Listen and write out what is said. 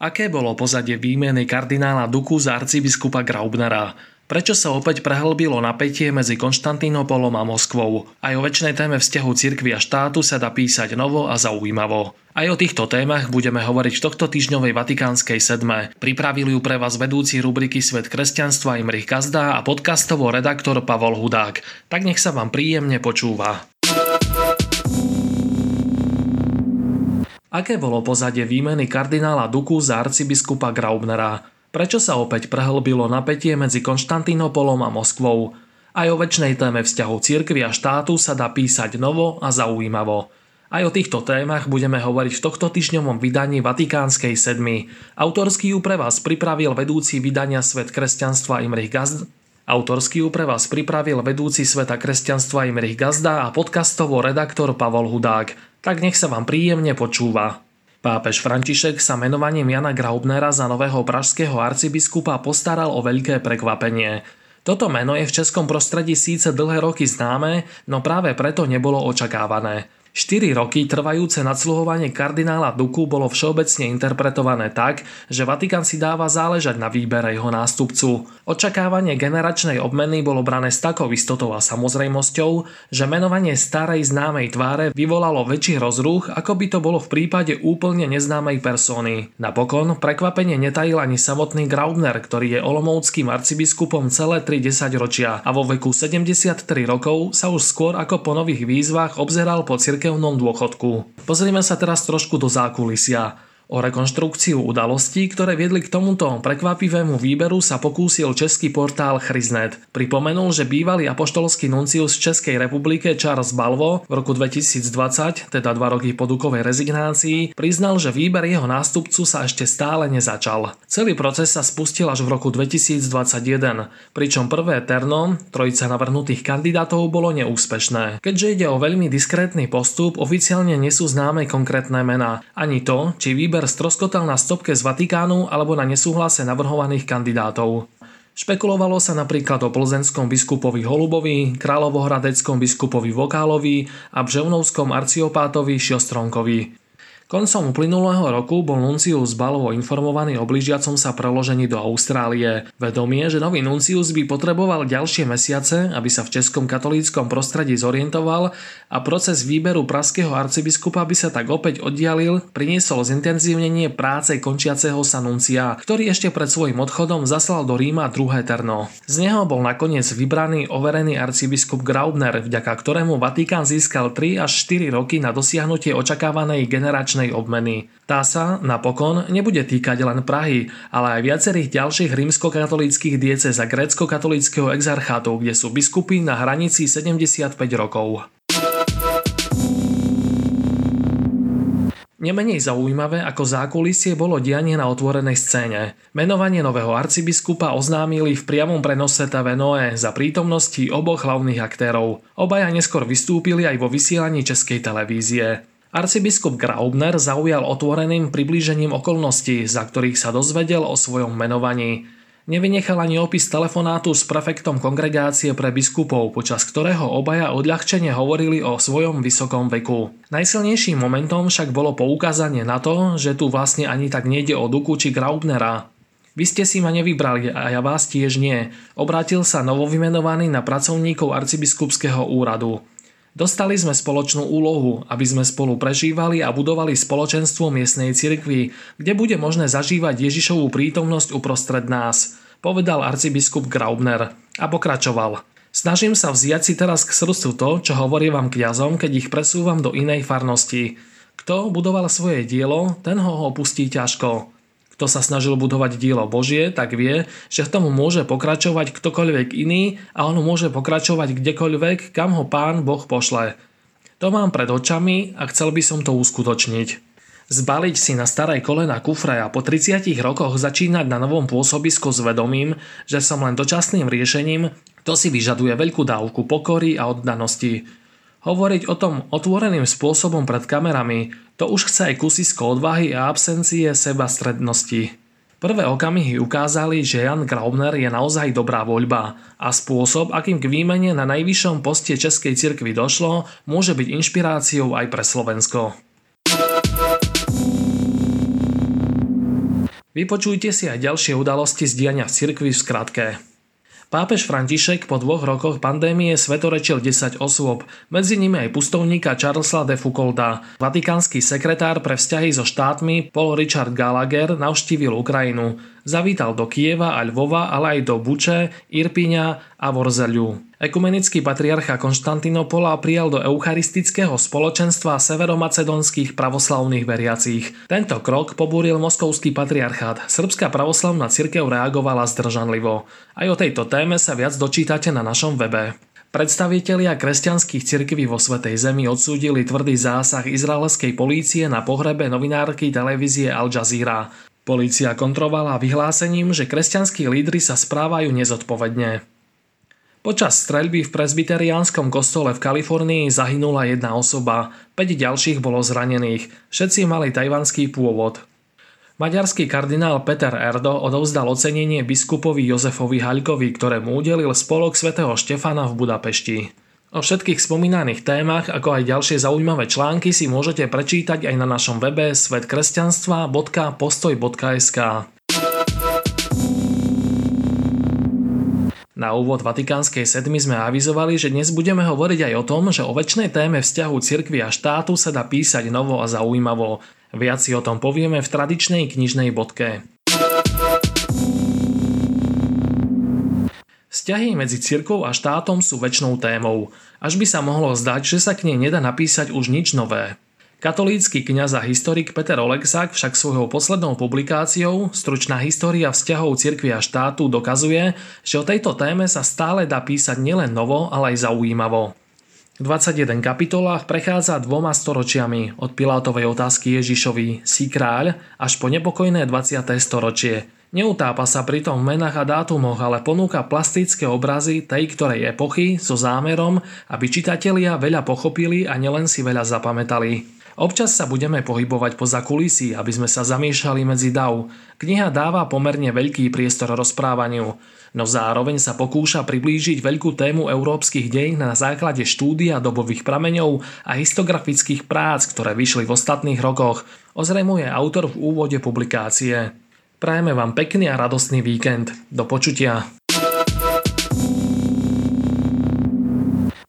Aké bolo pozadie výmeny kardinála Duku za arcibiskupa Graubnera? Prečo sa opäť prehlbilo napätie medzi Konštantínopolom a Moskvou? Aj o väčšnej téme vzťahu cirkvi a štátu sa dá písať novo a zaujímavo. Aj o týchto témach budeme hovoriť v tohto týždňovej Vatikánskej sedme. Pripravili ju pre vás vedúci rubriky Svet kresťanstva Imrich Gazda a podcastovo redaktor Pavol Hudák. Tak nech sa vám príjemne počúva. Aké bolo pozadie výmeny kardinála Duku za arcibiskupa Graubnera? Prečo sa opäť prehlbilo napätie medzi Konštantínopolom a Moskvou? Aj o väčšnej téme vzťahu cirkvi a štátu sa dá písať novo a zaujímavo. Aj o týchto témach budeme hovoriť v tohto týždňovom vydaní Vatikánskej sedmy. Autorský ju pre vás pripravil vedúci vydania Svet kresťanstva Imrich Gazd Autorský ju pre vás pripravil vedúci sveta kresťanstva Imrich Gazda a podcastovo redaktor Pavol Hudák. Tak nech sa vám príjemne počúva. Pápež František sa menovaním Jana Graubnera za nového pražského arcibiskupa postaral o veľké prekvapenie. Toto meno je v českom prostredí síce dlhé roky známe, no práve preto nebolo očakávané. 4 roky trvajúce nadsluhovanie kardinála Duku bolo všeobecne interpretované tak, že Vatikán si dáva záležať na výbere jeho nástupcu. Očakávanie generačnej obmeny bolo brané s takou istotou a samozrejmosťou, že menovanie starej známej tváre vyvolalo väčší rozruch, ako by to bolo v prípade úplne neznámej persony. Napokon prekvapenie netajil ani samotný Graubner, ktorý je olomouckým arcibiskupom celé 3 ročia a vo veku 73 rokov sa už skôr ako po nových výzvach obzeral po cirkvi cirkevnom dôchodku. Pozrieme sa teraz trošku do zákulisia. O rekonštrukciu udalostí, ktoré viedli k tomuto prekvapivému výberu sa pokúsil český portál Chryznet. Pripomenul, že bývalý apoštolský nuncius v Českej republike Charles Balvo v roku 2020, teda dva roky po Dukovej rezignácii, priznal, že výber jeho nástupcu sa ešte stále nezačal. Celý proces sa spustil až v roku 2021, pričom prvé terno, trojica navrhnutých kandidátov, bolo neúspešné. Keďže ide o veľmi diskrétny postup, oficiálne nie sú známe konkrétne mená, ani to, či výber výber stroskotal na stopke z Vatikánu alebo na nesúhlase navrhovaných kandidátov. Špekulovalo sa napríklad o plzenskom biskupovi Holubovi, kráľovohradeckom biskupovi Vokálovi a bževnovskom arciopátovi Šiostronkovi. Koncom uplynulého roku bol Nuncius Balovo informovaný o blížiacom sa preložení do Austrálie. Vedomie, že nový Nuncius by potreboval ďalšie mesiace, aby sa v českom katolíckom prostredí zorientoval a proces výberu praského arcibiskupa by sa tak opäť oddialil, priniesol zintenzívnenie práce končiaceho sa Nuncia, ktorý ešte pred svojim odchodom zaslal do Ríma druhé terno. Z neho bol nakoniec vybraný overený arcibiskup Graubner, vďaka ktorému Vatikán získal 3 až 4 roky na dosiahnutie očakávanej generačnej finančnej obmeny. Tá sa napokon nebude týkať len Prahy, ale aj viacerých ďalších rímskokatolíckých diecez a grécko-katolického exarchátu, kde sú biskupy na hranici 75 rokov. Nemenej zaujímavé ako zákulisie bolo dianie na otvorenej scéne. Menovanie nového arcibiskupa oznámili v priamom prenose TV Noe za prítomnosti oboch hlavných aktérov. Obaja neskôr vystúpili aj vo vysielaní českej televízie. Arcibiskup Graubner zaujal otvoreným priblížením okolností, za ktorých sa dozvedel o svojom menovaní. Nevynechal ani opis telefonátu s prefektom kongregácie pre biskupov, počas ktorého obaja odľahčene hovorili o svojom vysokom veku. Najsilnejším momentom však bolo poukázanie na to, že tu vlastne ani tak nejde o Duku či Graubnera. Vy ste si ma nevybrali a ja vás tiež nie. Obrátil sa novovymenovaný na pracovníkov arcibiskupského úradu. Dostali sme spoločnú úlohu, aby sme spolu prežívali a budovali spoločenstvo miestnej cirkvi, kde bude možné zažívať Ježišovú prítomnosť uprostred nás, povedal arcibiskup Graubner a pokračoval. Snažím sa vziať si teraz k srdcu to, čo hovorí vám kňazom, keď ich presúvam do inej farnosti. Kto budoval svoje dielo, ten ho opustí ťažko. Kto sa snažil budovať dielo Božie, tak vie, že v tom môže pokračovať ktokoľvek iný a on môže pokračovať kdekoľvek, kam ho pán Boh pošle. To mám pred očami a chcel by som to uskutočniť. Zbaliť si na staré kolena kufre a po 30 rokoch začínať na novom pôsobisku s vedomím, že som len dočasným riešením, to si vyžaduje veľkú dávku pokory a oddanosti. Hovoriť o tom otvoreným spôsobom pred kamerami, to už chce aj kusisko odvahy a absencie seba strednosti. Prvé okamihy ukázali, že Jan Graubner je naozaj dobrá voľba a spôsob, akým k výmene na najvyššom poste Českej cirkvi došlo, môže byť inšpiráciou aj pre Slovensko. Vypočujte si aj ďalšie udalosti z diania v cirkvi v skratke. Pápež František po dvoch rokoch pandémie svetorečil 10 osôb, medzi nimi aj pustovníka Charlesa de Foucaulta. Vatikánsky sekretár pre vzťahy so štátmi Paul Richard Gallagher navštívil Ukrajinu. Zavítal do Kieva a Lvova, ale aj do Buče, Irpíňa a Vorzeľu. Ekumenický patriarcha Konštantinopola prijal do eucharistického spoločenstva severomacedonských pravoslavných veriacich. Tento krok pobúril moskovský patriarchát. Srbská pravoslavná cirkev reagovala zdržanlivo. Aj o tejto téme sa viac dočítate na našom webe. Predstavitelia kresťanských cirkví vo Svetej Zemi odsúdili tvrdý zásah izraelskej polície na pohrebe novinárky televízie Al Jazeera. Polícia kontrovala vyhlásením, že kresťanskí lídry sa správajú nezodpovedne. Počas streľby v presbyteriánskom kostole v Kalifornii zahynula jedna osoba, 5 ďalších bolo zranených, všetci mali tajvanský pôvod. Maďarský kardinál Peter Erdo odovzdal ocenenie biskupovi Jozefovi Haľkovi, ktorému udelil spolok svätého Štefana v Budapešti. O všetkých spomínaných témach, ako aj ďalšie zaujímavé články si môžete prečítať aj na našom webe svetkresťanstva.postoj.sk. Na úvod Vatikánskej sedmy sme avizovali, že dnes budeme hovoriť aj o tom, že o väčšnej téme vzťahu cirkvi a štátu sa dá písať novo a zaujímavo. Viac si o tom povieme v tradičnej knižnej bodke. Vzťahy medzi cirkou a štátom sú väčšnou témou, až by sa mohlo zdať, že sa k nej nedá napísať už nič nové. Katolícky kňaz a historik Peter Olexák však svojou poslednou publikáciou Stručná história vzťahov cirkvi a štátu dokazuje, že o tejto téme sa stále dá písať nielen novo, ale aj zaujímavo. V 21 kapitolách prechádza dvoma storočiami od Pilátovej otázky Ježišovi si kráľ až po nepokojné 20. storočie – Neutápa sa pritom v menách a dátumoch, ale ponúka plastické obrazy tej ktorej epochy so zámerom, aby čitatelia veľa pochopili a nielen si veľa zapamätali. Občas sa budeme pohybovať poza kulisy, aby sme sa zamiešali medzi dav. Kniha dáva pomerne veľký priestor rozprávaniu, no zároveň sa pokúša priblížiť veľkú tému európskych dejín na základe štúdia dobových prameňov a histografických prác, ktoré vyšli v ostatných rokoch, ozrejmuje autor v úvode publikácie. Prajeme vám pekný a radostný víkend. Do počutia.